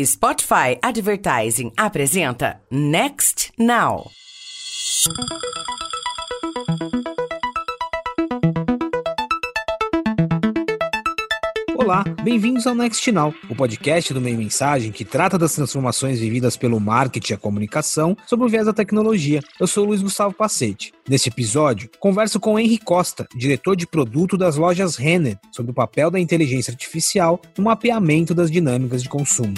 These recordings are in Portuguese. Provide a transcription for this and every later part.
Spotify Advertising apresenta Next Now. Olá, bem-vindos ao Next Now, o podcast do Meio Mensagem que trata das transformações vividas pelo marketing e a comunicação sob o viés da tecnologia. Eu sou Luiz Gustavo Pacete. Nesse episódio, converso com Henry Costa, diretor de produto das lojas Renner, sobre o papel da inteligência artificial no mapeamento das dinâmicas de consumo.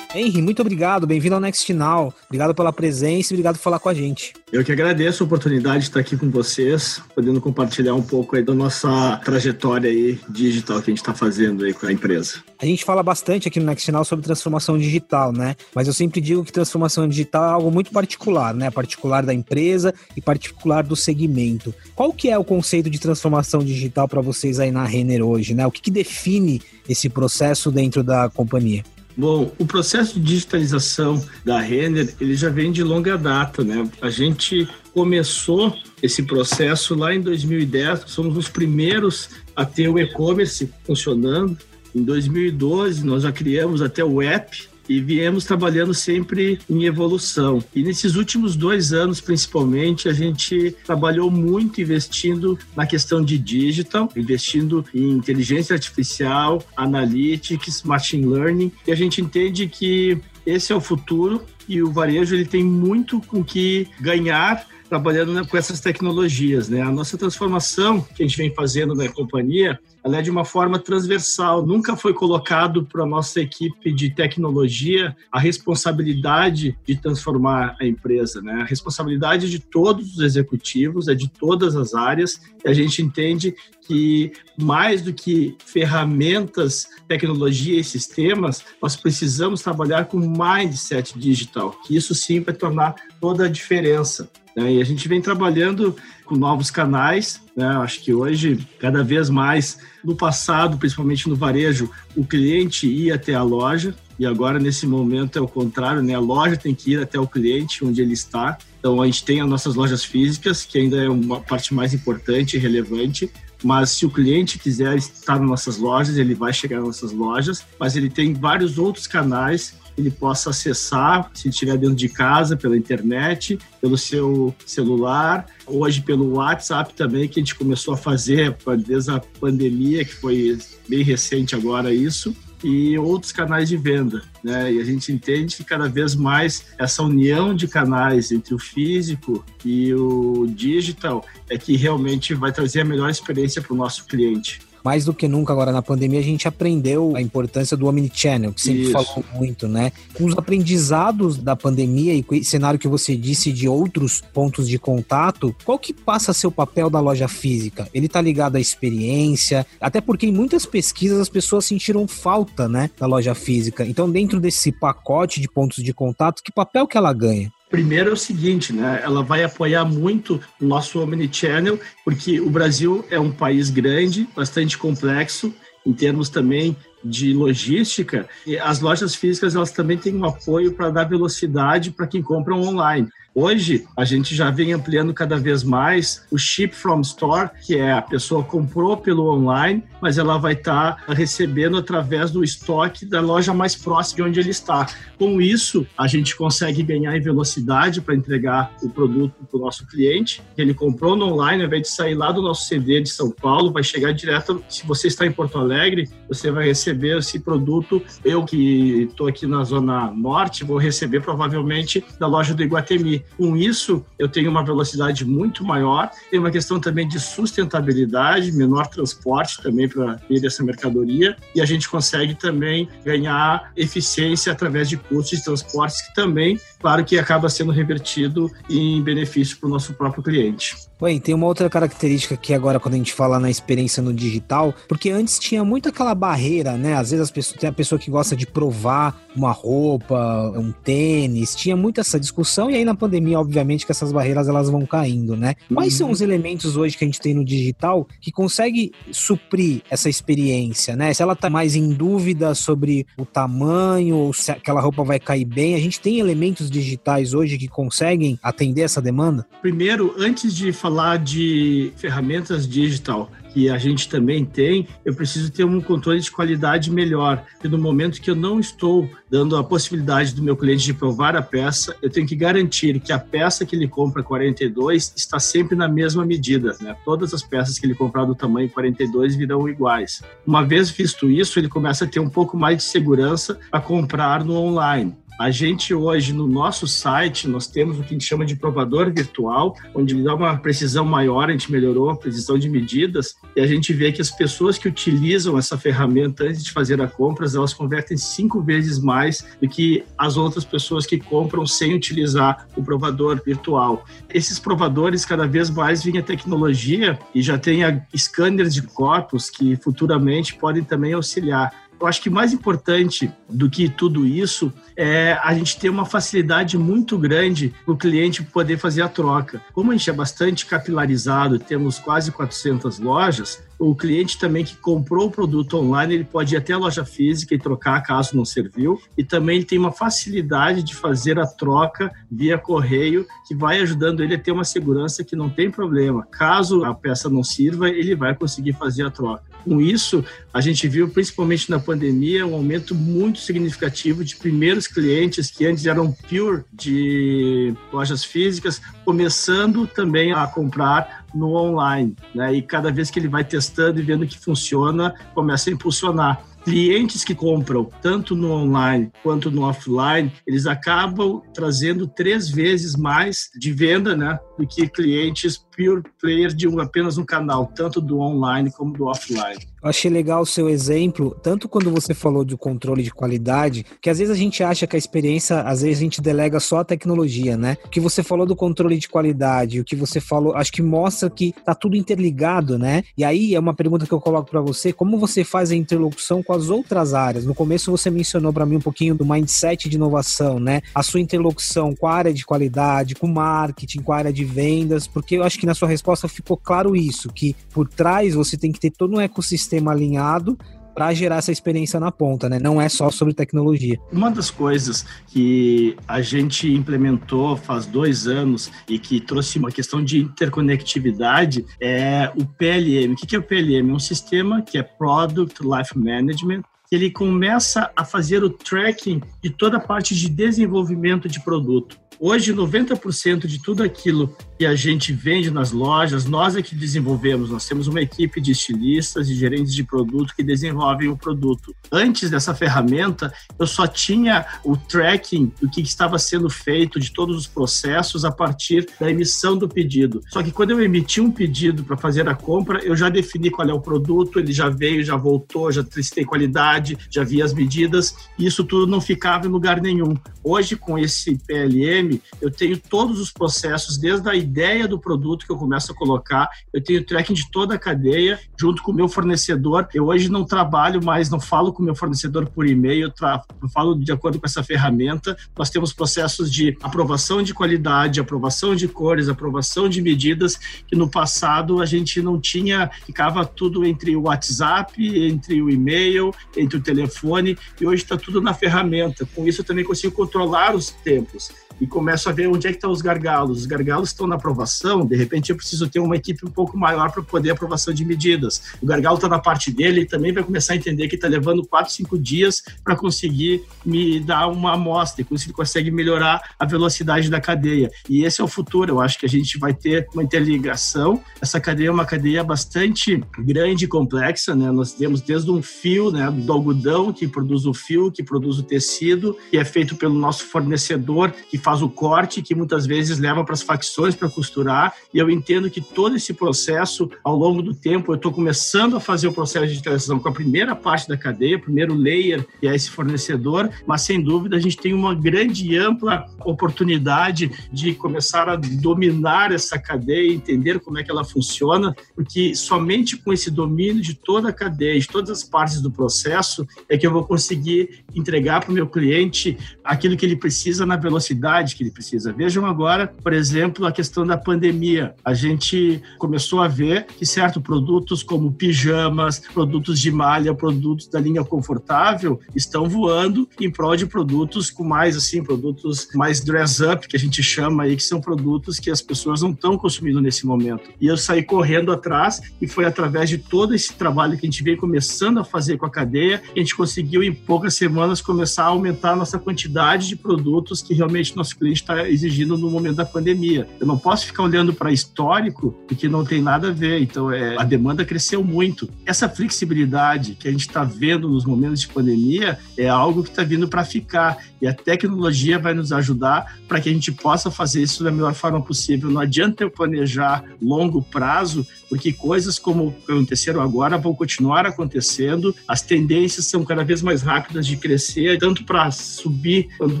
Henry, muito obrigado, bem-vindo ao Next Now. Obrigado pela presença e obrigado por falar com a gente. Eu que agradeço a oportunidade de estar aqui com vocês, podendo compartilhar um pouco aí da nossa trajetória aí digital que a gente está fazendo aí com a empresa. A gente fala bastante aqui no Next Now sobre transformação digital, né? Mas eu sempre digo que transformação digital é algo muito particular, né? Particular da empresa e particular do segmento. Qual que é o conceito de transformação digital para vocês aí na Renner hoje, né? O que, que define esse processo dentro da companhia? Bom, o processo de digitalização da Renner, ele já vem de longa data, né? A gente começou esse processo lá em 2010, somos os primeiros a ter o e-commerce funcionando. Em 2012, nós já criamos até o app e viemos trabalhando sempre em evolução. E nesses últimos dois anos, principalmente, a gente trabalhou muito investindo na questão de digital, investindo em inteligência artificial, analytics, machine learning, e a gente entende que esse é o futuro e o varejo ele tem muito com que ganhar trabalhando com essas tecnologias, né? A nossa transformação que a gente vem fazendo na companhia, ela é de uma forma transversal. Nunca foi colocado para a nossa equipe de tecnologia a responsabilidade de transformar a empresa, né? A responsabilidade de todos os executivos, é de todas as áreas. E a gente entende que mais do que ferramentas, tecnologia e sistemas, nós precisamos trabalhar com mindset digital, que isso sim vai tornar toda a diferença. Né? E a gente vem trabalhando com novos canais. Né? Acho que hoje, cada vez mais, no passado, principalmente no varejo, o cliente ia até a loja e agora, nesse momento, é o contrário, né? A loja tem que ir até o cliente, onde ele está. Então, a gente tem as nossas lojas físicas, que ainda é uma parte mais importante e relevante, mas se o cliente quiser estar nas nossas lojas, ele vai chegar nas nossas lojas, mas ele tem vários outros canais ele possa acessar, se estiver dentro de casa, pela internet, pelo seu celular, hoje pelo WhatsApp também, que a gente começou a fazer desde a pandemia, que foi bem recente agora isso, e outros canais de venda. Né? E a gente entende que cada vez mais essa união de canais entre o físico e o digital é que realmente vai trazer a melhor experiência para o nosso cliente mais do que nunca agora na pandemia, a gente aprendeu a importância do omnichannel, que sempre Isso. falou muito, né? Com os aprendizados da pandemia e o cenário que você disse de outros pontos de contato, qual que passa a ser o papel da loja física? Ele tá ligado à experiência, até porque em muitas pesquisas as pessoas sentiram falta, né, da loja física. Então, dentro desse pacote de pontos de contato, que papel que ela ganha? Primeiro é o seguinte, né? Ela vai apoiar muito o nosso Omnichannel, porque o Brasil é um país grande, bastante complexo, em termos também de logística, e as lojas físicas elas também têm um apoio para dar velocidade para quem compra online. Hoje, a gente já vem ampliando cada vez mais o ship from store, que é a pessoa comprou pelo online, mas ela vai estar tá recebendo através do estoque da loja mais próxima de onde ele está. Com isso, a gente consegue ganhar em velocidade para entregar o produto para o nosso cliente. Ele comprou no online, ao invés de sair lá do nosso CD de São Paulo, vai chegar direto. Se você está em Porto Alegre, você vai receber esse produto. Eu que estou aqui na Zona Norte, vou receber provavelmente da loja do Iguatemi. Com isso, eu tenho uma velocidade muito maior, tem uma questão também de sustentabilidade, menor transporte também para vir essa mercadoria, e a gente consegue também ganhar eficiência através de custos de transportes que também, claro que acaba sendo revertido em benefício para o nosso próprio cliente. Bem, tem uma outra característica que agora quando a gente fala na experiência no digital, porque antes tinha muito aquela barreira, né? Às vezes as pessoas, tem a pessoa que gosta de provar uma roupa, um tênis, tinha muito essa discussão e aí na pandemia, obviamente, que essas barreiras elas vão caindo, né? Quais são uhum. os elementos hoje que a gente tem no digital que consegue suprir essa experiência, né? Se ela tá mais em dúvida sobre o tamanho ou se aquela roupa vai cair bem, a gente tem elementos digitais hoje que conseguem atender essa demanda? Primeiro, antes de falar falar de ferramentas digital, que a gente também tem, eu preciso ter um controle de qualidade melhor. E no momento que eu não estou dando a possibilidade do meu cliente de provar a peça, eu tenho que garantir que a peça que ele compra 42 está sempre na mesma medida. Né? Todas as peças que ele comprar do tamanho 42 virão iguais. Uma vez visto isso, ele começa a ter um pouco mais de segurança a comprar no online. A gente hoje, no nosso site, nós temos o que a gente chama de provador virtual, onde dá uma precisão maior, a gente melhorou a precisão de medidas, e a gente vê que as pessoas que utilizam essa ferramenta antes de fazer a compras, elas convertem cinco vezes mais do que as outras pessoas que compram sem utilizar o provador virtual. Esses provadores, cada vez mais vem a tecnologia e já tem scanners de corpos que futuramente podem também auxiliar eu acho que mais importante do que tudo isso é a gente ter uma facilidade muito grande para o cliente poder fazer a troca. Como a gente é bastante capilarizado, temos quase 400 lojas, o cliente também que comprou o produto online, ele pode ir até a loja física e trocar caso não serviu, e também ele tem uma facilidade de fazer a troca via correio, que vai ajudando ele a ter uma segurança que não tem problema. Caso a peça não sirva, ele vai conseguir fazer a troca. Com isso, a gente viu, principalmente na pandemia, um aumento muito significativo de primeiros clientes que antes eram pure de lojas físicas, começando também a comprar no online. Né? E cada vez que ele vai testando e vendo que funciona, começa a impulsionar clientes que compram tanto no online quanto no offline, eles acabam trazendo três vezes mais de venda, né, do que clientes pure player de um, apenas um canal, tanto do online como do offline. Eu achei legal o seu exemplo, tanto quando você falou do controle de qualidade, que às vezes a gente acha que a experiência, às vezes a gente delega só a tecnologia, né? O que você falou do controle de qualidade, o que você falou, acho que mostra que tá tudo interligado, né? E aí é uma pergunta que eu coloco para você, como você faz a interlocução com as outras áreas? No começo você mencionou para mim um pouquinho do mindset de inovação, né? A sua interlocução com a área de qualidade, com marketing, com a área de vendas, porque eu acho que na sua resposta ficou claro isso, que por trás você tem que ter todo um ecossistema alinhado para gerar essa experiência na ponta, né? Não é só sobre tecnologia. Uma das coisas que a gente implementou faz dois anos e que trouxe uma questão de interconectividade é o PLM. O que é o PLM? É um sistema que é Product Life Management, ele começa a fazer o tracking de toda a parte de desenvolvimento de produto. Hoje, 90% de tudo aquilo que a gente vende nas lojas, nós é que desenvolvemos. Nós temos uma equipe de estilistas e gerentes de produto que desenvolvem o produto. Antes dessa ferramenta, eu só tinha o tracking do que estava sendo feito, de todos os processos, a partir da emissão do pedido. Só que quando eu emiti um pedido para fazer a compra, eu já defini qual é o produto, ele já veio, já voltou, já testei qualidade, já vi as medidas, e isso tudo não ficava em lugar nenhum. Hoje, com esse PLM, eu tenho todos os processos, desde a ideia do produto que eu começo a colocar, eu tenho tracking de toda a cadeia, junto com o meu fornecedor. Eu hoje não trabalho mais, não falo com o meu fornecedor por e-mail, eu, falo de acordo com essa ferramenta. Nós temos processos de aprovação de qualidade, aprovação de cores, aprovação de medidas, que no passado a gente não tinha, ficava tudo entre o WhatsApp, entre o e-mail, entre o telefone, e hoje está tudo na ferramenta. Com isso eu também consigo controlar os tempos e começo a ver onde é que estão os gargalos. Os gargalos estão na aprovação, de repente eu preciso ter uma equipe um pouco maior para poder aprovação de medidas. O gargalo está na parte dele, e também vai começar a entender que está levando 4, 5 dias para conseguir me dar uma amostra, e ele consegue melhorar a velocidade da cadeia. E esse é o futuro, eu acho que a gente vai ter uma interligação. Essa cadeia é uma cadeia bastante grande e complexa, né? Nós temos desde um fio, né, do algodão que produz o fio, que produz o tecido, que é feito pelo nosso fornecedor, que faz o corte, que muitas vezes leva para as facções para costurar. E eu entendo que todo esse processo, ao longo do tempo, eu estou começando a fazer o processo de digitalização com a primeira parte da cadeia, o primeiro layer, que é esse fornecedor, mas sem dúvida a gente tem uma grande e ampla oportunidade de começar a dominar essa cadeia, entender como é que ela funciona, porque somente com esse domínio de toda a cadeia, de todas as partes do processo, é que eu vou conseguir entregar para o meu cliente aquilo que ele precisa na velocidade que ele precisa. Vejam agora, por exemplo, a questão da pandemia. A gente começou a ver que certos produtos como pijamas, produtos de malha, produtos da linha confortável estão voando em prol de produtos com mais assim, produtos mais dress up que a gente chama aí, que são produtos que as pessoas não estão consumindo nesse momento. E eu saí correndo atrás e foi através de todo esse trabalho que a gente veio começando a fazer com a cadeia, que a gente conseguiu em poucas semanas começar a aumentar a nossa quantidade de produtos que realmente nosso cliente está exigindo no momento da pandemia. Eu não posso ficar olhando para histórico, porque não tem nada a ver. Então, é, a demanda cresceu muito. Essa flexibilidade que a gente está vendo nos momentos de pandemia é algo que está vindo para ficar. E a tecnologia vai nos ajudar para que a gente possa fazer isso da melhor forma possível. Não adianta eu planejar longo prazo, porque coisas como aconteceram agora vão continuar acontecendo. As tendências são cada vez mais rápidas de crescer, tanto para subir quanto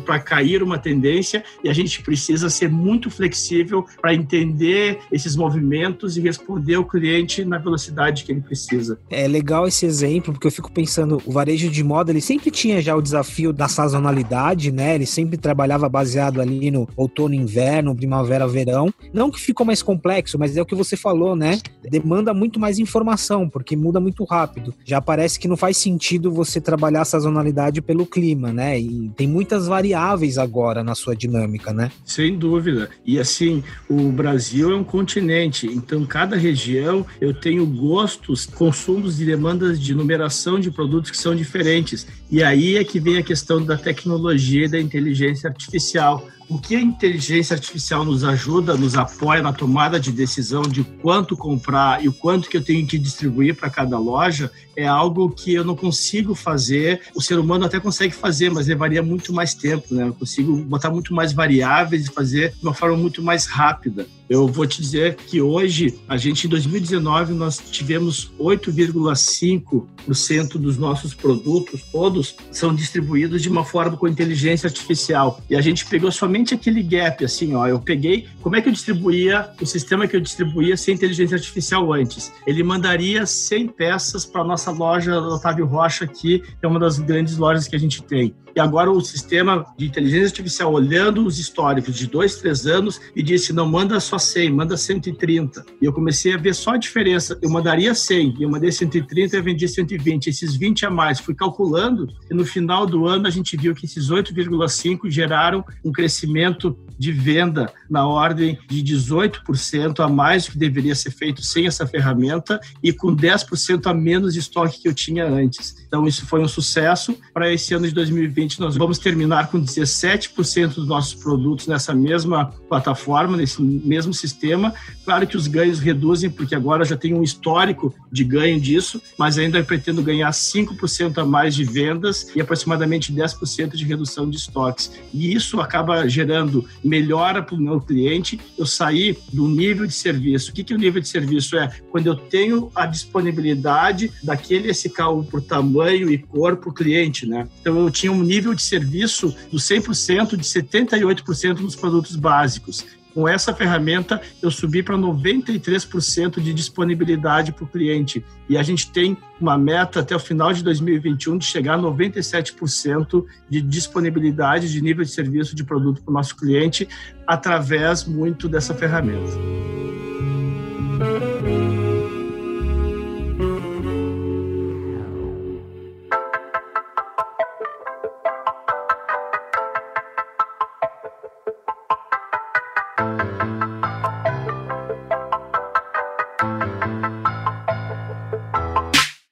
para cair uma tendência, e a gente precisa ser muito flexível para entender esses movimentos e responder ao cliente na velocidade que ele precisa. É legal esse exemplo, porque eu fico pensando, o varejo de moda, ele sempre tinha já o desafio da sazonalidade, né? Ele sempre trabalhava baseado ali no outono, inverno, primavera, verão. Não que ficou mais complexo, mas é o que você falou, né? Demanda muito mais informação, porque muda muito rápido. Já parece que não faz sentido você trabalhar a sazonalidade pelo clima, né? E tem muitas variáveis agora na sua dinâmica, né? Sem dúvida. E assim, o Brasil é um continente, então cada região eu tenho gostos, consumos e demandas de numeração de produtos que são diferentes. E aí é que vem a questão da tecnologia e da inteligência artificial o que a inteligência artificial nos ajuda, nos apoia na tomada de decisão de quanto comprar e o quanto que eu tenho que distribuir para cada loja, é algo que eu não consigo fazer. O ser humano até consegue fazer, mas levaria muito mais tempo, né? Eu consigo botar muito mais variáveis e fazer de uma forma muito mais rápida. Eu vou te dizer que hoje, a gente em 2019, nós tivemos 8,5% dos nossos produtos, todos, são distribuídos de uma forma com inteligência artificial. E a gente pegou somente aquele gap, assim, ó. Eu peguei, como é que eu distribuía, o sistema que eu distribuía sem inteligência artificial antes? Ele mandaria 100 peças para nossa loja Otávio Rocha aqui, que é uma das grandes lojas que a gente tem. E agora o sistema de inteligência artificial, olhando os históricos de dois, três anos, e disse: não manda só 100, manda 130. E eu comecei a ver só a diferença. Eu mandaria 100, eu mandei 130 e eu vendi 120. Esses 20 a mais, fui calculando, e no final do ano a gente viu que esses 8,5 geraram um crescimento de venda na ordem de 18% a mais do que deveria ser feito sem essa ferramenta e com 10% a menos de estoque que eu tinha antes. Então, isso foi um sucesso. Para esse ano de 2020, nós vamos terminar com 17% dos nossos produtos nessa mesma plataforma, nesse mesmo sistema. Claro que os ganhos reduzem, porque agora já tem um histórico de ganho disso, mas ainda pretendo ganhar 5% a mais de vendas e aproximadamente 10% de redução de estoques. E isso acaba gerando melhora para o meu cliente. Eu sair do nível de serviço. O que, que o nível de serviço é? Quando eu tenho a disponibilidade daquele SKU por tamanho tamanho e cor para o cliente, né? Então eu tinha um nível de serviço do 100% de 78% nos produtos básicos. Com essa ferramenta, eu subi para 93% de disponibilidade para o cliente. E a gente tem uma meta até o final de 2021 de chegar a 97% de disponibilidade de nível de serviço de produto para o nosso cliente através muito dessa ferramenta.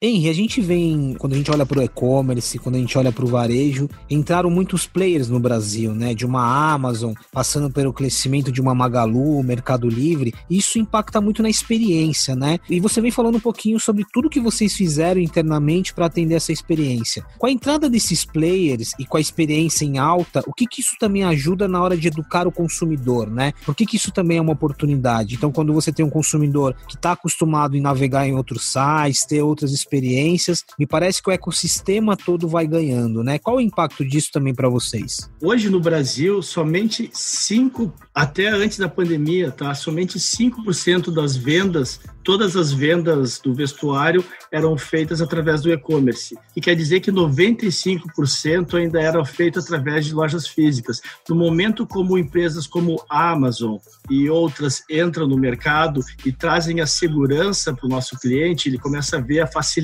Henry, a gente vem, quando a gente olha para o e-commerce, quando a gente olha para o varejo, entraram muitos players no Brasil, né? De uma Amazon, passando pelo crescimento de uma Magalu, Mercado Livre. Isso impacta muito na experiência, né? E você vem falando um pouquinho sobre tudo que vocês fizeram internamente para atender essa experiência. Com a entrada desses players e com a experiência em alta, o que, que isso também ajuda na hora de educar o consumidor, né? Por que, que isso também é uma oportunidade? Então, quando você tem um consumidor que está acostumado em navegar em outros sites, ter outras experiências, experiências. Me parece que o ecossistema todo vai ganhando, né? Qual o impacto disso também para vocês? Hoje no Brasil, somente 5, até antes da pandemia, tá? Somente 5% das vendas todas as vendas do vestuário eram feitas através do e-commerce. E quer dizer que 95% ainda eram feitas através de lojas físicas. No momento como empresas como Amazon e outras entram no mercado e trazem a segurança para o nosso cliente, ele começa a ver a facilidade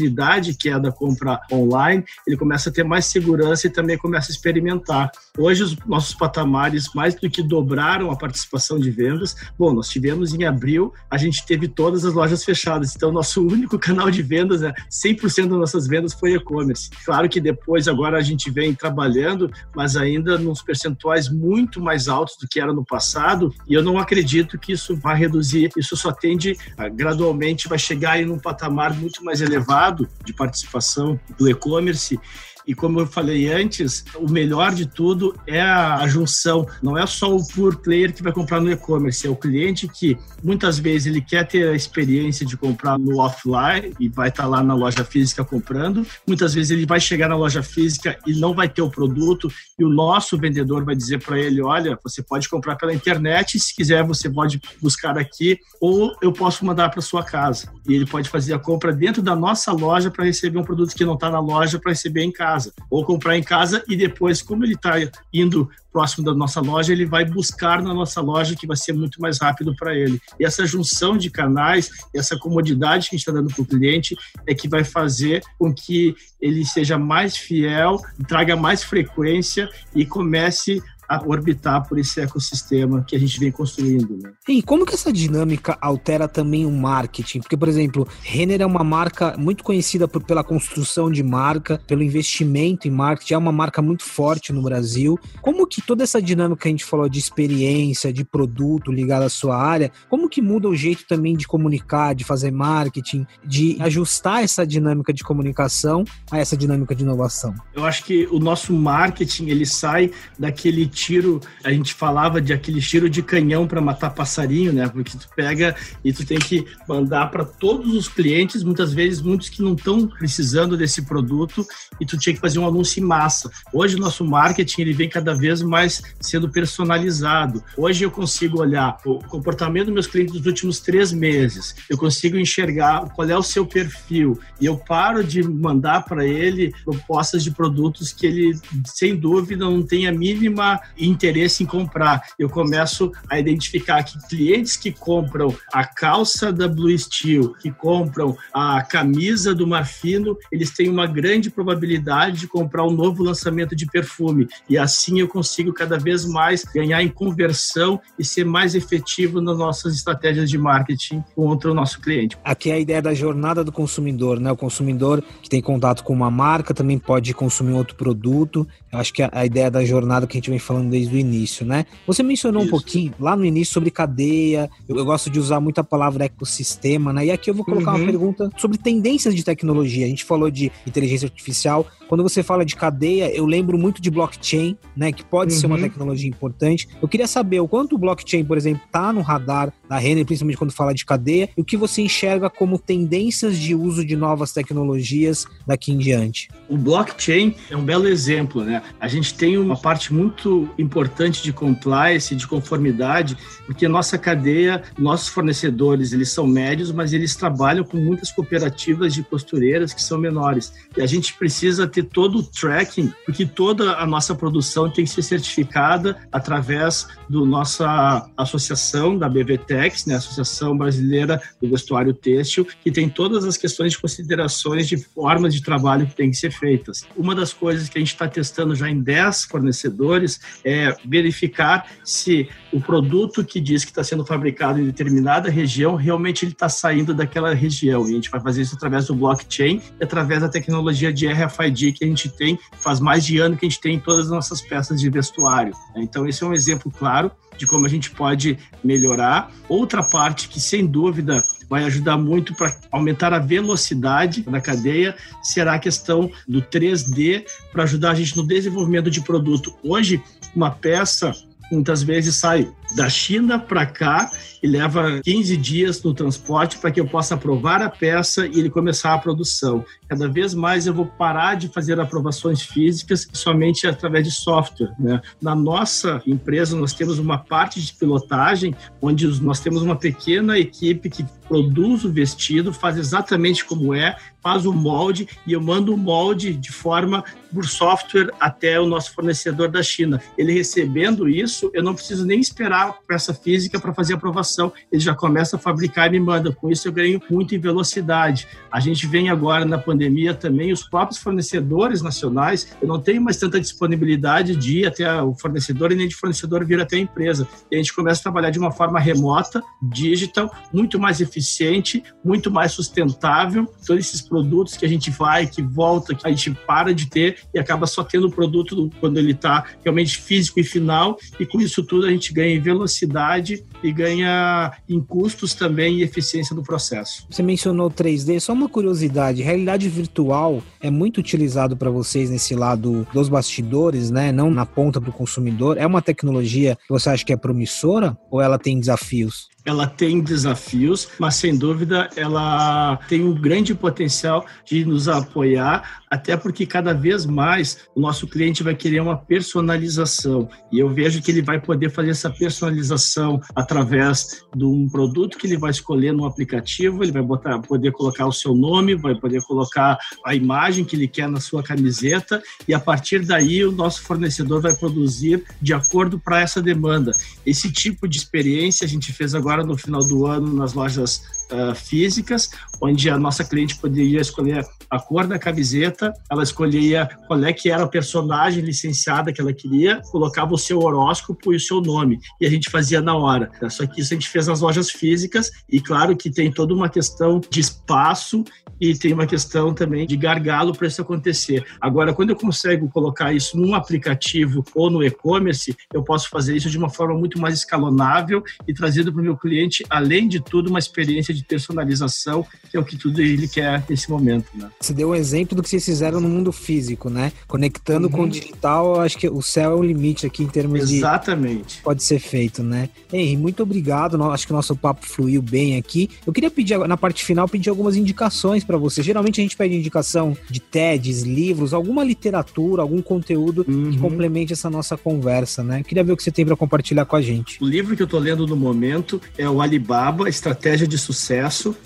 que é da compra online, ele começa a ter mais segurança e também começa a experimentar. Hoje os nossos patamares mais do que dobraram a participação de vendas. Bom, nós tivemos em abril, a gente teve todas as lojas fechadas. Então, nosso único canal de vendas, né, 100% das nossas vendas foi e-commerce. Claro que depois, agora a gente vem trabalhando, mas ainda nos percentuais muito mais altos do que era no passado. E eu não acredito que isso vai reduzir. Isso só tende, a, gradualmente, vai chegar aí num patamar muito mais elevado de participação do e-commerce. E como eu falei antes, o melhor de tudo é a, junção. Não é só o pure player que vai comprar no e-commerce, é o cliente que muitas vezes ele quer ter a experiência de comprar no offline e vai estar tá lá na loja física comprando. Muitas vezes ele vai chegar na loja física e não vai ter o produto e o nosso vendedor vai dizer para ele, olha, você pode comprar pela internet, se quiser você pode buscar aqui ou eu posso mandar para sua casa. E ele pode fazer a compra dentro da nossa loja para receber um produto que não está na loja para receber em casa casa, ou comprar em casa e depois, como ele está indo próximo da nossa loja, ele vai buscar na nossa loja, que vai ser muito mais rápido para ele. E essa junção de canais, essa comodidade que a gente está dando para o cliente, é que vai fazer com que ele seja mais fiel, traga mais frequência e comece a orbitar por esse ecossistema que a gente vem construindo. Né? E como que essa dinâmica altera também o marketing? Porque, por exemplo, Renner é uma marca muito conhecida por, pela construção de marca, pelo investimento em marketing, é uma marca muito forte no Brasil. Como que toda essa dinâmica que a gente falou de experiência, de produto ligado à sua área, como que muda o jeito também de comunicar, de fazer marketing, de ajustar essa dinâmica de comunicação a essa dinâmica de inovação? Eu acho que o nosso marketing ele sai daquele tiro, a gente falava de aquele tiro de canhão para matar passarinho, né? Porque tu pega e tu tem que mandar para todos os clientes, muitas vezes muitos que não estão precisando desse produto e tu tinha que fazer um anúncio em massa. Hoje o nosso marketing ele vem cada vez mais sendo personalizado. Hoje eu consigo olhar o comportamento dos meus clientes dos últimos três meses, eu consigo enxergar qual é o seu perfil e eu paro de mandar para ele propostas de produtos que ele, sem dúvida, não tem a mínima interesse em comprar. Eu começo a identificar que clientes que compram a calça da Blue Steel, que compram a camisa do Marfino, eles têm uma grande probabilidade de comprar um novo lançamento de perfume. E assim eu consigo cada vez mais ganhar em conversão e ser mais efetivo nas nossas estratégias de marketing contra o nosso cliente. Aqui é a ideia da jornada do consumidor, né? O consumidor que tem contato com uma marca também pode consumir outro produto. Eu acho que a ideia da jornada que a gente vem falando falando desde o início, né? Você mencionou Isso. um pouquinho lá no início sobre cadeia, eu, eu, gosto de usar muito a palavra ecossistema, né? E aqui eu vou colocar uhum. uma pergunta sobre tendências de tecnologia. A gente falou de inteligência artificial, quando você fala de cadeia, eu lembro muito de blockchain, né, que pode uhum. ser uma uhum. tecnologia importante. Eu queria saber o quanto o blockchain, por exemplo, está no radar da Renner, principalmente quando fala de cadeia, e o que você enxerga como tendências de uso de novas tecnologias daqui em diante. O blockchain é um belo exemplo, né? A gente tem uma parte muito importante de compliance, de conformidade, porque nossa cadeia, nossos fornecedores, eles são médios, mas eles trabalham com muitas cooperativas de costureiras que são menores. E a gente precisa ter todo o tracking, porque toda a nossa produção tem que ser certificada através da nossa associação, da BVTEX, né, Associação Brasileira do Vestuário Têxtil, que tem todas as questões de considerações de formas de trabalho que têm que ser feitas. Uma das coisas que a gente está testando já em 10 fornecedores é verificar se o produto que diz que está sendo fabricado em determinada região realmente ele está saindo daquela região. E a gente vai fazer isso através do blockchain e através da tecnologia de RFID que a gente tem, faz mais de ano que a gente tem em todas as nossas peças de vestuário. Então, esse é um exemplo claro de como a gente pode melhorar. Outra parte que, sem dúvida, vai ajudar muito para aumentar a velocidade da cadeia será a questão do 3D para ajudar a gente no desenvolvimento de produto. Hoje, uma peça muitas vezes sai da China para cá e leva 15 dias no transporte para que eu possa aprovar a peça e ele começar a produção. Cada vez mais eu vou parar de fazer aprovações físicas somente através de software. Né? Na nossa empresa, nós temos uma parte de pilotagem, onde nós temos uma pequena equipe que produz o vestido, faz exatamente como é, faz o molde e eu mando o molde de forma por software até o nosso fornecedor da China. Ele recebendo isso, eu não preciso nem esperar peça física para fazer aprovação. Ele já começa a fabricar e me manda. Com isso eu ganho muito em velocidade. A gente vem agora na pandemia também, os próprios fornecedores nacionais, eu não tenho mais tanta disponibilidade de ir até o fornecedor e nem de fornecedor vir até a empresa. E a gente começa a trabalhar de uma forma remota, digital, muito mais eficiente, muito mais sustentável. Todos esses produtos que a gente vai, que volta, que a gente para de ter e acaba só tendo o produto quando ele está realmente físico e final. E com isso tudo a gente ganha em velocidade e ganha em custos também e eficiência do processo. Você mencionou 3D, só uma curiosidade, realidade virtual é muito utilizado para vocês nesse lado dos bastidores, né? Não na ponta para o consumidor. É uma tecnologia que você acha que é promissora ou ela tem desafios? Ela tem desafios, mas sem dúvida ela tem um grande potencial de nos apoiar, até porque cada vez mais o nosso cliente vai querer uma personalização. E eu vejo que ele vai poder fazer essa personalização através de um produto que ele vai escolher no aplicativo, ele vai botar, poder colocar o seu nome, vai poder colocar a imagem que ele quer na sua camiseta, e a partir daí o nosso fornecedor vai produzir de acordo para essa demanda. Esse tipo de experiência a gente fez agora no final do ano nas lojas uh, físicas, onde a nossa cliente poderia escolher a cor da camiseta, ela escolhia qual é que era a personagem licenciada que ela queria, colocava o seu horóscopo e o seu nome, e a gente fazia na hora. Só que isso a gente fez nas lojas físicas, e claro que tem toda uma questão de espaço e tem uma questão também de gargalo para isso acontecer. Agora, quando eu consigo colocar isso num aplicativo ou no e-commerce, eu posso fazer isso de uma forma muito mais escalonável e trazido para o meu cliente, além de tudo, uma experiência de personalização, que é o que tudo ele quer nesse momento. Né? Você deu um exemplo do que vocês fizeram no mundo físico, né? Conectando uhum. com o digital, acho que o céu é o limite aqui em termos Exatamente. de. Exatamente. Pode ser feito, né? Henry, muito obrigado. Acho que o nosso papo fluiu bem aqui. Eu queria pedir, na parte final, pedir algumas indicações para você. Geralmente a gente pede indicação de TEDs, livros, alguma literatura, algum conteúdo uhum. que complemente essa nossa conversa, né? Eu queria ver o que você tem para compartilhar com a gente. O livro que eu tô lendo no momento é o Alibaba, Estratégia de Sucesso,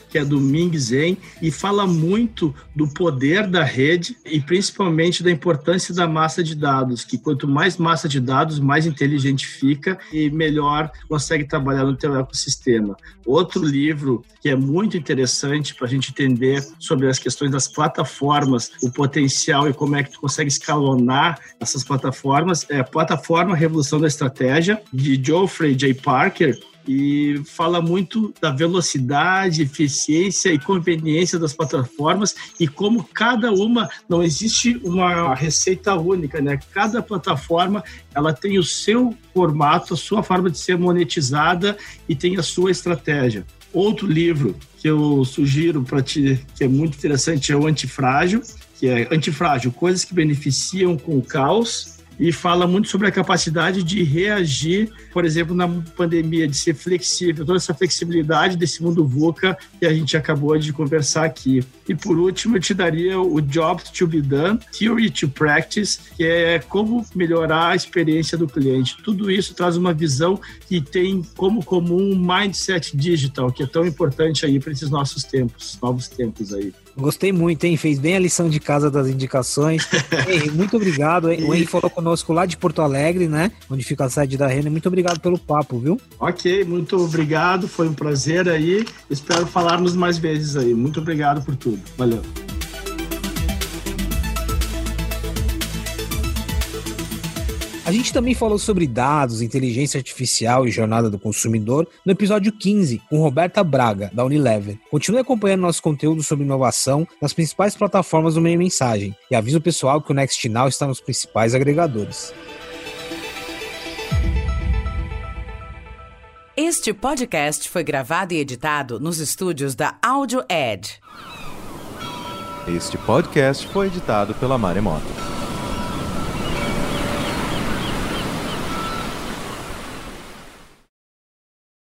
que é do Ming Zen, e fala muito do poder da rede e principalmente da importância da massa de dados, que quanto mais massa de dados, mais inteligente fica e melhor consegue trabalhar no teu ecossistema. Outro livro que é muito interessante para a gente entender sobre as questões das plataformas, o potencial e como é que tu consegue escalonar essas plataformas, é a Plataforma Revolução da Estratégia, de Geoffrey J. Parker, e fala muito da velocidade, eficiência e conveniência das plataformas e como cada uma não existe uma receita única, né? Cada plataforma ela tem o seu formato, a sua forma de ser monetizada e tem a sua estratégia. Outro livro que eu sugiro para ti, que é muito interessante, é o Antifrágil, que é Antifrágil, coisas que beneficiam com o caos e fala muito sobre a capacidade de reagir, por exemplo, na pandemia, de ser flexível, toda essa flexibilidade desse mundo VUCA que a gente acabou de conversar aqui. E por último, eu te daria o Job to be Done, Theory to Practice, que é como melhorar a experiência do cliente. Tudo isso traz uma visão que tem como comum um mindset digital, que é tão importante aí para esses nossos tempos, novos tempos aí. Gostei muito, hein? Fez bem a lição de casa das indicações. Ei, muito obrigado. O Henry falou conosco lá de Porto Alegre, né? Onde fica a sede da Renner. Muito obrigado pelo papo, viu? Ok, muito obrigado. Foi um prazer aí. Espero falarmos mais vezes aí. Muito obrigado por tudo. Valeu. A gente também falou sobre dados, inteligência artificial e jornada do consumidor no episódio 15, com Roberta Braga, da Unilever. Continue acompanhando nosso conteúdo sobre inovação nas principais plataformas do Meio Mensagem e avisa o pessoal que o Next Now está nos principais agregadores. Este podcast foi gravado e editado nos estúdios da Audio Edge. Este podcast foi editado pela Maremoto.